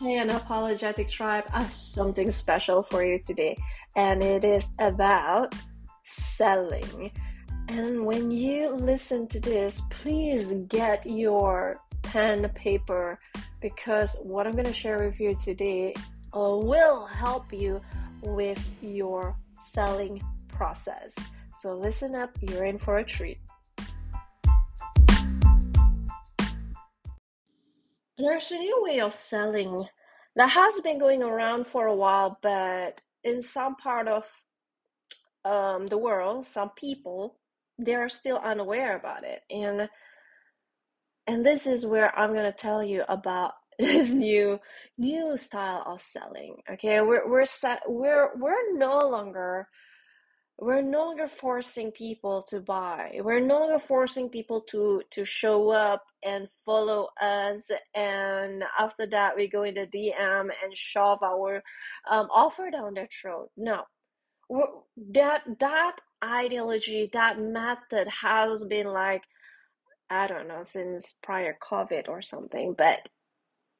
Hey, Unapologetic Tribe, I have something special for you today, and it is about selling. And when you listen to this, please get your pen, paper, because what I'm going to share with you today uh, will help you with your selling process. So listen up, you're in for a treat. There's a new way of selling that has been going around for a while, but in some part of um, the world, some people they are still unaware about it, and and this is where I'm gonna tell you about this new new style of selling. Okay, we're we're set, we're we're no longer we're no longer forcing people to buy. We're no longer forcing people to to show up and follow us. And after that we go in the dm and shove our um, offer down their throat. No. We're, that that ideology that method has been like i don't know since prior covid or something but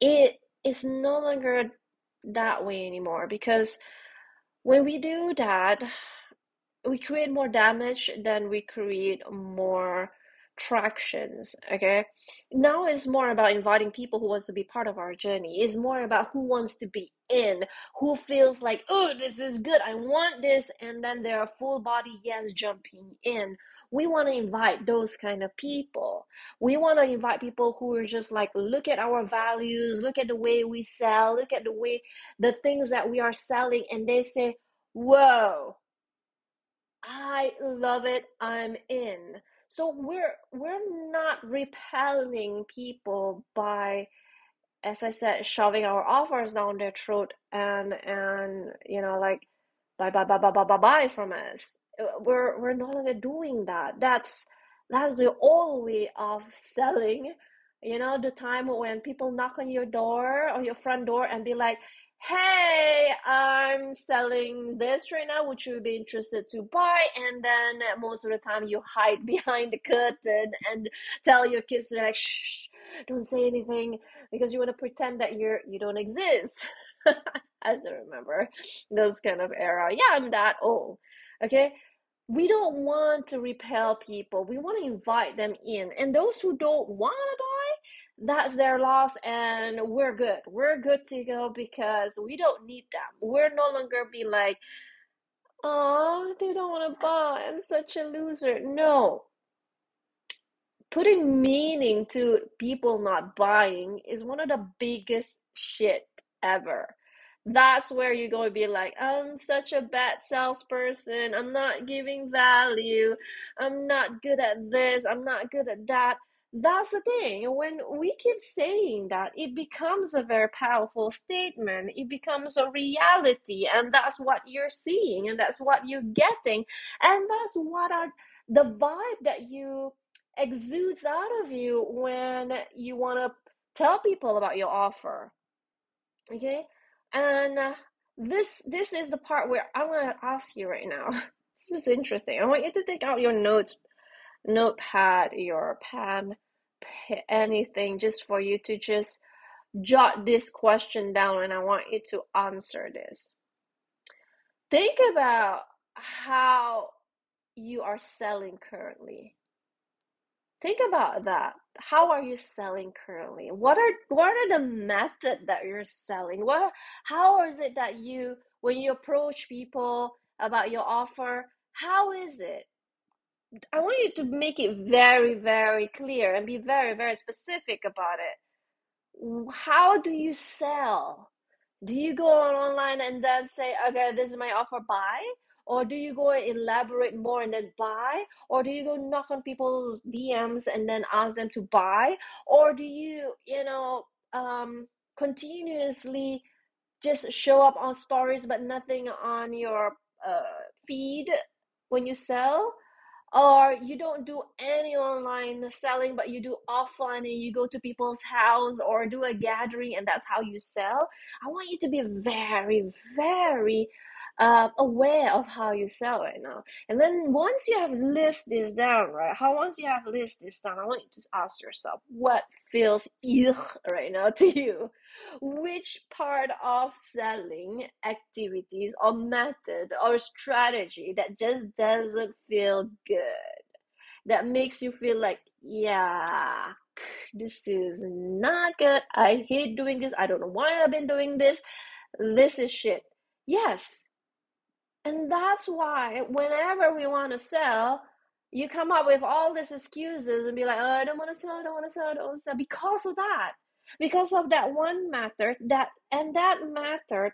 it is no longer that way anymore because when we do that we create more damage than we create more tractions okay? Now it's more about inviting people who wants to be part of our journey. It's more about who wants to be in who feels like oh this is good i want this and then they're full body yes jumping in. We want to invite those kind of people. We want to invite people who are just like look at our values look at the way we sell look at the way the things that we are selling and they say whoa I love it. I'm in. So we're we're not repelling people by, as I said, shoving our offers down their throat and and you know like buy buy buy buy buy buy buy from us. We're we're no longer doing that. That's that's the old way of selling. You know, the time when people knock on your door or your front door and be like, hey, I'm selling this right now. Would you be interested to buy? And then most of the time you hide behind the curtain and tell your kids like, shh, don't say anything because you want to pretend that you're you don't exist. As I remember those kind of era. Yeah, I'm that old. Okay. We don't want to repel people. We want to invite them in. And those who don't want to buy, that's their loss and we're good. We're good to go because we don't need them. We're no longer be like oh they don't want to buy. I'm such a loser. No. Putting meaning to people not buying is one of the biggest shit ever. That's where you're going to be like i'm such a bad salesperson. I'm not giving value. I'm not good at this. I'm not good at that that's the thing. When we keep saying that, it becomes a very powerful statement. It becomes a reality, and that's what you're seeing, and that's what you're getting, and that's what are the vibe that you exudes out of you when you want to tell people about your offer. Okay, and uh, this this is the part where I'm gonna ask you right now. this is interesting. I want you to take out your notes notepad, your pen, anything, just for you to just jot this question down and I want you to answer this. Think about how you are selling currently. Think about that. How are you selling currently? What are what are the method that you're selling? What how is it that you when you approach people about your offer, how is it? I want you to make it very, very clear and be very, very specific about it. How do you sell? Do you go online and then say, okay, this is my offer, buy? Or do you go and elaborate more and then buy? Or do you go knock on people's DMs and then ask them to buy? Or do you, you know, um, continuously just show up on stories but nothing on your uh, feed when you sell? Or you don't do any online selling but you do offline and you go to people's house or do a gathering and that's how you sell i want you to be very very uh, aware of how you sell right now. And then once you have list this down, right? How once you have list this down, I want you to ask yourself what feels ugh right now to you. Which part of selling activities or method or strategy that just doesn't feel good? That makes you feel like, yeah, this is not good. I hate doing this. I don't know why I've been doing this. This is shit. Yes, and that's why whenever we want to sell, you come up with all these excuses and be like, oh, I don't want to sell, I don't want to sell, I don't want to sell because of that. Because of that one method that and that method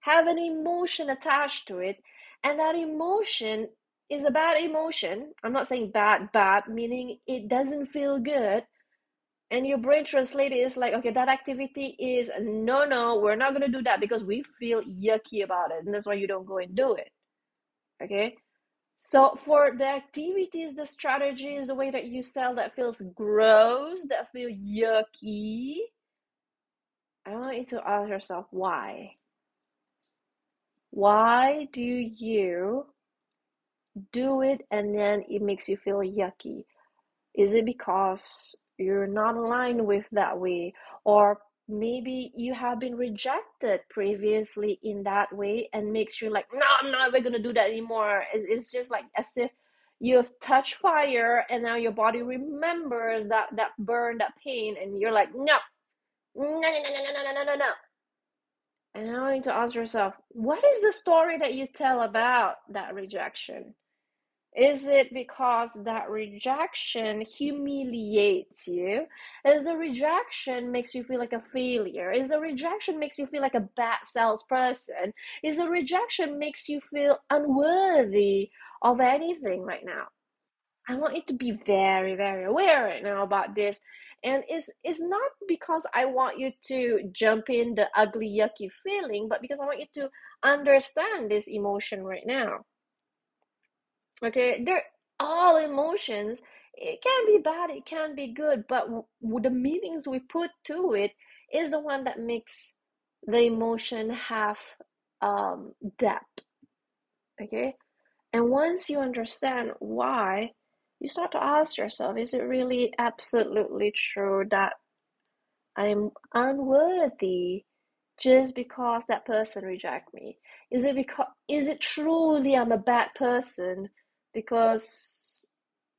have an emotion attached to it. And that emotion is a bad emotion. I'm not saying bad, bad, meaning it doesn't feel good and your brain translated is like okay that activity is no no we're not going to do that because we feel yucky about it and that's why you don't go and do it okay? So for the activities the strategies the way that you sell that feels gross that feel yucky i want you to ask yourself why? Why do you do it and then it makes you feel yucky? Is it because you're not aligned with that way or maybe you have been rejected previously in that way and makes you like no i'm never gonna do that anymore. It's, it's just like as if you've touched fire and now your body remembers that that burn that pain and you're like no no no no no no no no no. And now you need to ask yourself what is the story that you tell about that rejection is it because that rejection humiliates you? Is the rejection makes you feel like a failure? Is the rejection makes you feel like a bad salesperson? Is the rejection makes you feel unworthy of anything right now? I want you to be very, very aware right now about this. And it's it's not because I want you to jump in the ugly, yucky feeling, but because I want you to understand this emotion right now okay they're all emotions. It can be bad it can be good but w- the meanings we put to it is the one that makes the emotion have um, depth okay? And once you understand why you start to ask yourself is it really absolutely true that i'm unworthy just because that person reject me? Is it because is it truly i'm a bad person because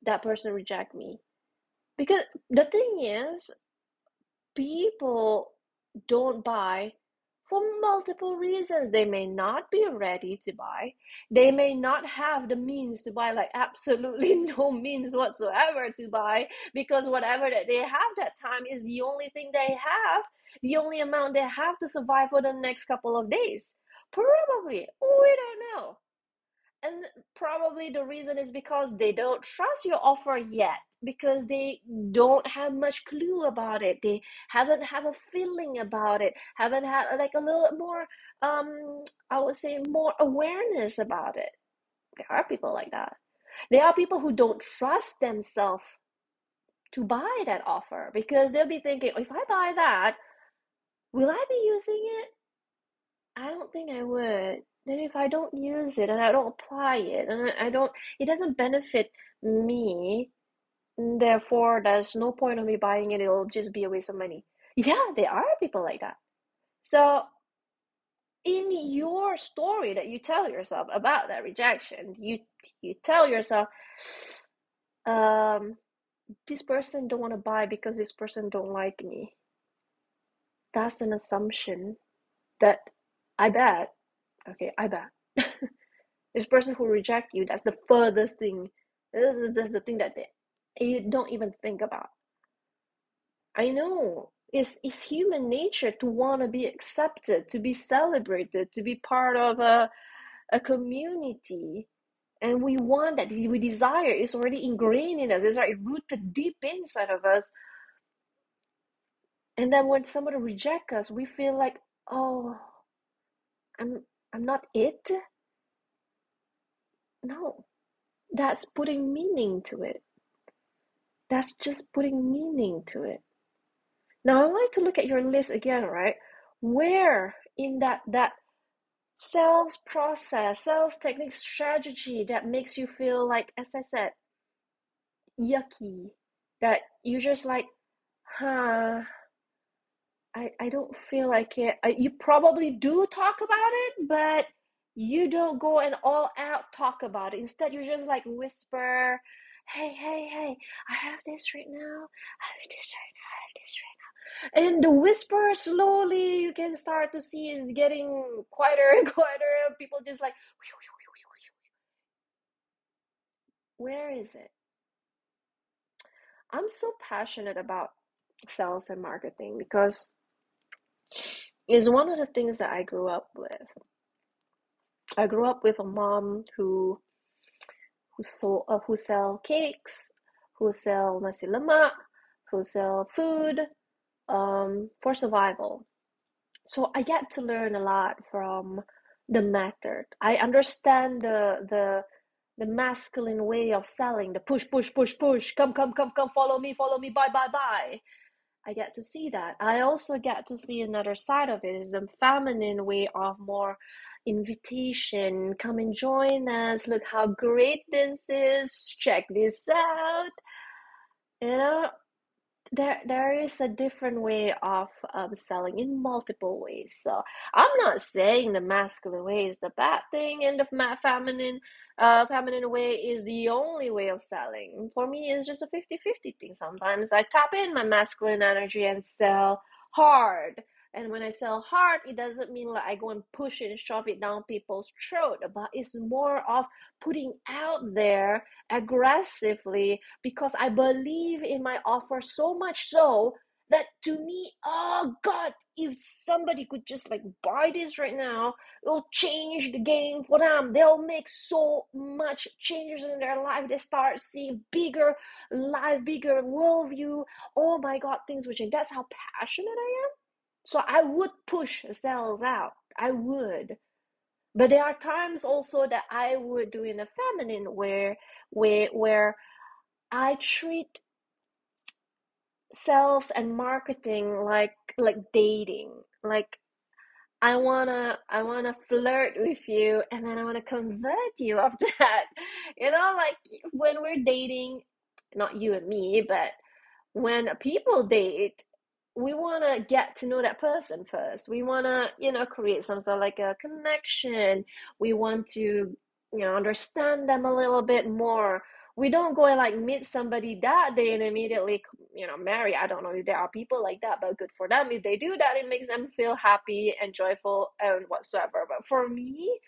that person reject me. Because the thing is people don't buy for multiple reasons. They may not be ready to buy. They may not have the means to buy like absolutely no means whatsoever to buy because whatever that they have that time is the only thing they have the only amount they have to survive for the next couple of days. Probably we don't know and probably the reason is because they don't trust your offer yet because they don't have much clue about it. They haven't have a feeling about it haven't had like a little more um i would say more awareness about it. There are people like that. There are people who don't trust themselves to buy that offer because they'll be thinking if i buy that will i be using it? I don't think i would then if I don't use it and I don't apply it and I don't, it doesn't benefit me, therefore there's no point of me buying it. It'll just be a waste of money. Yeah, there are people like that. So in your story that you tell yourself about that rejection, you you tell yourself, um, this person don't want to buy because this person don't like me. That's an assumption that I bet Okay, I bet. this person who reject you, that's the furthest thing. That's the thing that they, you don't even think about. I know it's, it's human nature to want to be accepted, to be celebrated, to be part of a, a community. And we want that, we desire, it's already ingrained in us, it's already rooted deep inside of us. And then when somebody rejects us, we feel like, oh, I'm I'm not it. No, that's putting meaning to it. That's just putting meaning to it. Now I want to look at your list again, right? Where in that that sales process, sales technique strategy that makes you feel like, as I said, yucky. That you just like, huh, I, I don't feel like it. I, you probably do talk about it, but you don't go and all out talk about it. Instead, you just like whisper, hey, hey, hey, I have this right now. I have this right now. I have this right now. And the whisper slowly you can start to see is getting quieter and quieter. People just like, where is it? I'm so passionate about sales and marketing because it's one of the things that I grew up with. I grew up with a mom who who sold uh, who sell cakes, who sell nasi lemak, who sell food um, for survival. So I get to learn a lot from the method. I understand the the the masculine way of selling, the push, push, push, push, come, come, come, come, follow me, follow me, bye, bye, bye. I get to see that. I also get to see another side of it is the feminine way of more invitation. Come and join us. Look how great this is. Check this out. You know, there there is a different way of um, selling in multiple ways. So I'm not saying the masculine way is the bad thing and the feminine uh, feminine way is the only way of selling. For me, it's just a 50-50 thing. Sometimes I tap in my masculine energy and sell hard and when I sell hard, it doesn't mean like I go and push it and shove it down people's throat, but it's more of putting out there aggressively because I believe in my offer so much so that to me, oh God, if somebody could just like buy this right now, it'll change the game for them. They'll make so much changes in their life. They start seeing bigger life, bigger worldview. Oh my God, things will change. That's how passionate I am. So I would push sales out. I would. But there are times also that I would do in a feminine where where where I treat sales and marketing like like dating. Like I wanna I wanna flirt with you and then I wanna convert you after that. You know, like when we're dating, not you and me, but when people date, we want to get to know that person first. We want to, you know, create some sort of like a connection. We want to, you know, understand them a little bit more. We don't go and like meet somebody that day and immediately, you know, marry. I don't know if there are people like that, but good for them. If they do that, it makes them feel happy and joyful and whatsoever. But for me,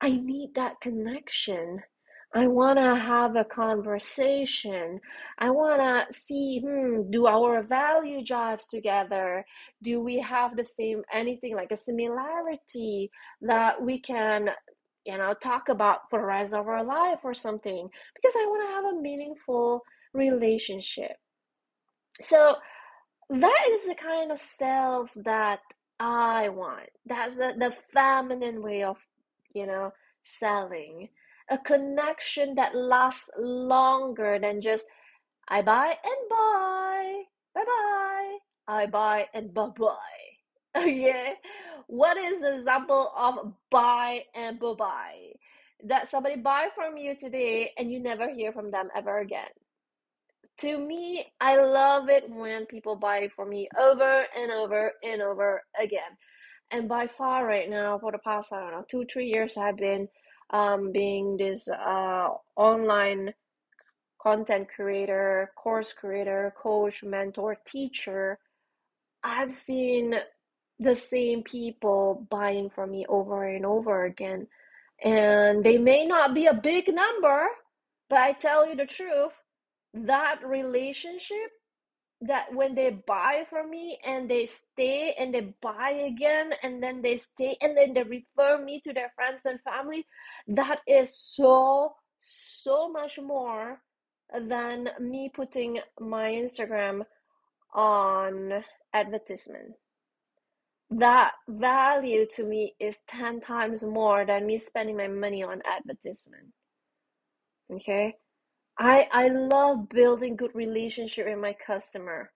I need that connection. I want to have a conversation. I want to see, hmm, do our value jives together? Do we have the same anything like a similarity that we can, you know, talk about for the rest of our life or something? Because I want to have a meaningful relationship. So that is the kind of sales that I want. That's the, the feminine way of, you know, selling a connection that lasts longer than just I buy and buy, bye bye, I buy and bye bye. Okay, what is the example of buy and bye bye? That somebody buy from you today and you never hear from them ever again. To me, I love it when people buy from me over and over and over again. And by far, right now, for the past, I don't know, two, three years, I've been um, being this uh, online content creator, course creator, coach, mentor, teacher, I've seen the same people buying from me over and over again. And they may not be a big number, but I tell you the truth, that relationship that when they buy from me and they stay and they buy again and then they stay and then they refer me to their friends and family that is so so much more than me putting my instagram on advertisement. That value to me is 10 times more than me spending my money on advertisement. Okay I I love building good relationship with my customer.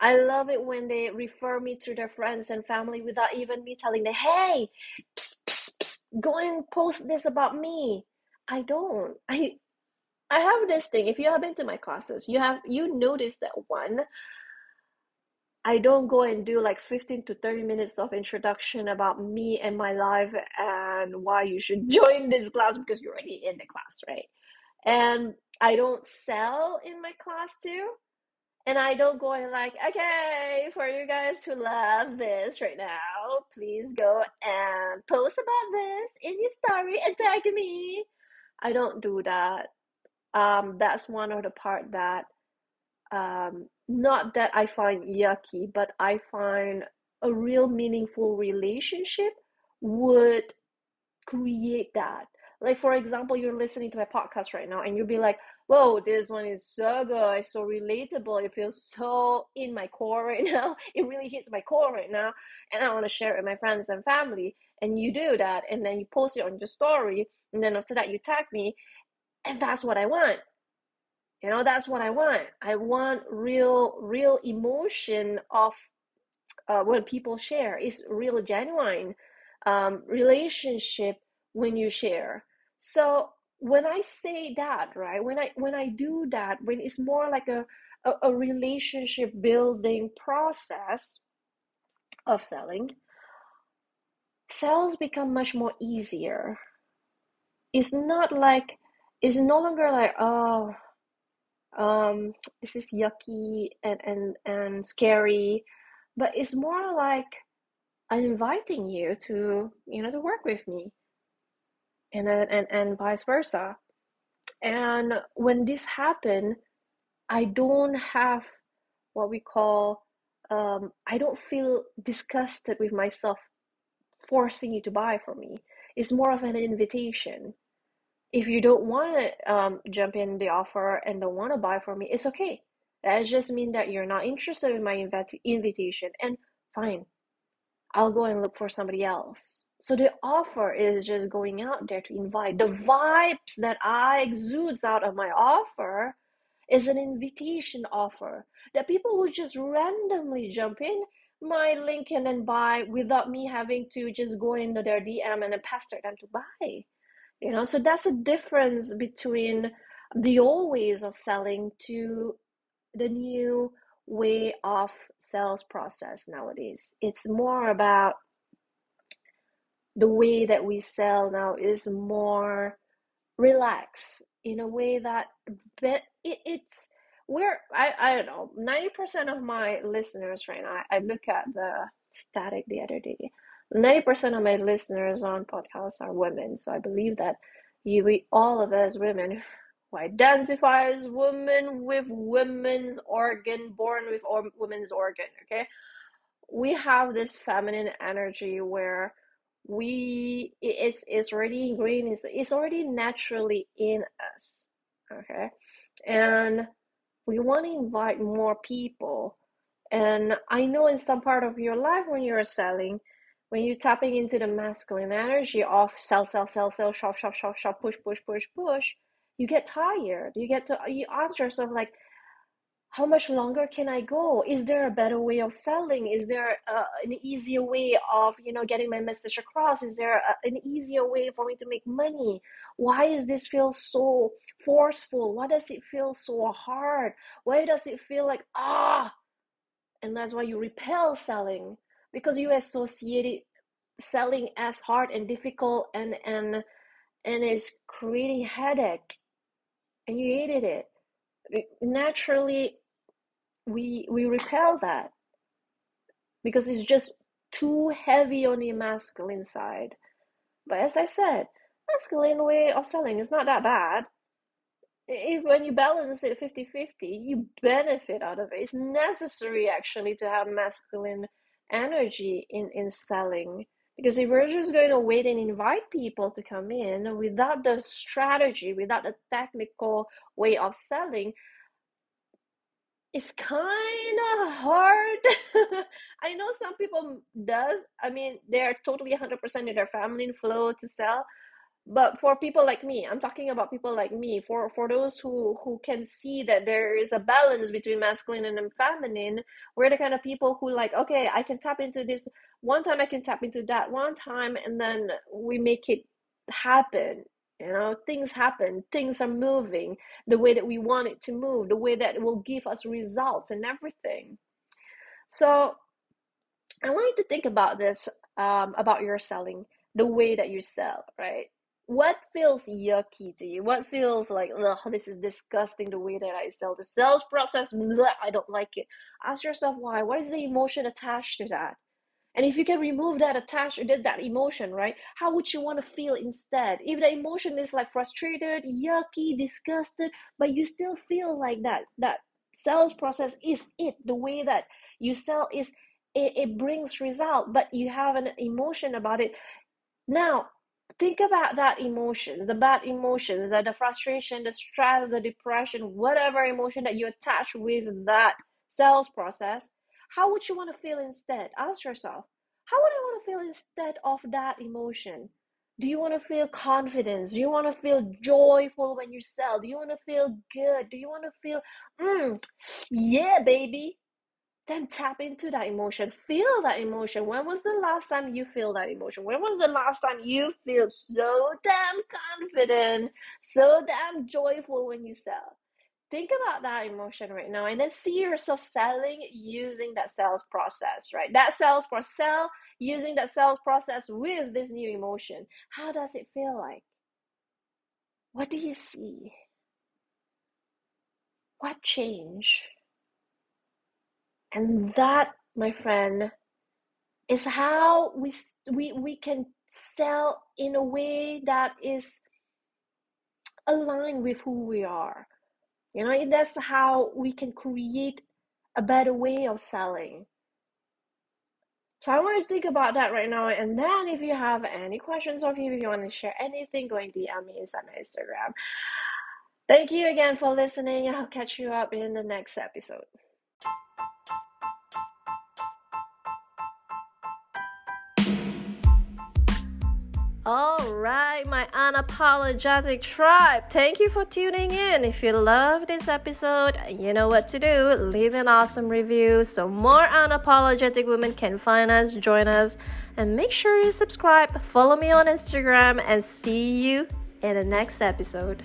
I love it when they refer me to their friends and family without even me telling them, hey, psst, psst, go and post this about me. I don't. I I have this thing. If you have been to my classes, you have you notice that one. I don't go and do like 15 to 30 minutes of introduction about me and my life and why you should join this class because you're already in the class, right? And I don't sell in my class too. And I don't go and like, okay, for you guys who love this right now, please go and post about this in your story and tag me. I don't do that. Um, that's one of the part that um, not that I find yucky, but I find a real meaningful relationship would create that. Like for example, you're listening to my podcast right now and you'll be like, whoa, this one is so good, it's so relatable, it feels so in my core right now. It really hits my core right now. And I want to share it with my friends and family. And you do that and then you post it on your story, and then after that you tag me, and that's what I want. You know, that's what I want. I want real, real emotion of uh, when people share. It's real, genuine um, relationship when you share. So when I say that, right? When I when I do that, when it's more like a a, a relationship building process of selling, sales become much more easier. It's not like it's no longer like oh um this is yucky and and and scary but it's more like i'm inviting you to you know to work with me and and and vice versa. And when this happen i don't have what we call um, i don't feel disgusted with myself forcing you to buy for me. It's more of an invitation. If you don't want to um, jump in the offer and don't want to buy for me it's okay. That just means that you're not interested in my invita- invitation and fine i'll go and look for somebody else so the offer is just going out there to invite. The vibes that I exudes out of my offer is an invitation offer that people will just randomly jump in my link and buy without me having to just go into their DM and then pester them to buy. You know, so that's a difference between the old ways of selling to the new way of sales process nowadays. It's more about the way that we sell now is more relaxed in a way that it, it's we're I, I don't know 90% of my listeners right now I, I look at the static the other day 90% of my listeners on podcasts are women so i believe that you we all of us women who identify as women with women's organ born with or, women's organ okay? We have this feminine energy where we it's it's already ingrained it's, it's already naturally in us okay? And we want to invite more people. And i know in some part of your life when you're selling when you're tapping into the masculine energy of sell sell sell sell shop shop shop shop push push push push you get tired you get to you ask yourself like how much longer can I go? Is there a better way of selling? Is there uh, an easier way of you know getting my message across? Is there a, an easier way for me to make money? Why does this feel so forceful? Why does it feel so hard? Why does it feel like ah? And that's why you repel selling because you associate selling as hard and difficult and and and it's creating headache and you hated it. Naturally we we repel that because it's just too heavy on the masculine side. But as i said masculine way of selling is not that bad. If when you balance it 50-50 you benefit out of it. It's necessary actually to have masculine energy in in selling because if we're just going to wait and invite people to come in without the strategy, without the technical way of selling, it's kind of hard. I know some people does. I mean, they're totally 100% in their family flow to sell, but for people like me i'm talking about people like me for for those who who can see that there is a balance between masculine and feminine we're the kind of people who like okay i can tap into this one time i can tap into that one time and then we make it happen you know things happen things are moving the way that we want it to move the way that will give us results and everything so i want you to think about this um, about your selling the way that you sell right what feels yucky to you? What feels like, ugh, this is disgusting the way that I sell. The sales process, bleh, I don't like it. Ask yourself why. What is the emotion attached to that? And if you can remove that attachment, that emotion, right? How would you want to feel instead? If the emotion is like frustrated, yucky, disgusted, but you still feel like that, that sales process is it. The way that you sell is it, it brings result, but you have an emotion about it. Now, think about that emotion the bad emotions the, the frustration the stress the depression whatever emotion that you attach with that sales process how would you want to feel instead? Ask yourself. How would i want to feel instead of that emotion? Do you want to feel confidence? Do you want to feel joyful when you sell? Do you want to feel good? Do you want to feel mm, yeah baby. Then tap into that emotion. Feel that emotion. When was the last time you feel that emotion? When was the last time you feel so damn confident so damn joyful when you sell think about that emotion right now and then see yourself selling using that sales process right? That sales process sell using that sales process with this new emotion. How does it feel like? What do you see? What change? And that, my friend, is how we we we can sell in a way that is aligned with who we are. You know, that's how we can create a better way of selling. So I want you to think about that right now. And then if you have any questions or if you want to share anything, go and DM me inside my Instagram. Thank you again for listening. I'll catch you up in the next episode. All right, my unapologetic tribe. Thank you for tuning in. If you love this episode, you know what to do. Leave an awesome review so more unapologetic women can find us, join us, and make sure you subscribe. Follow me on Instagram and see you in the next episode.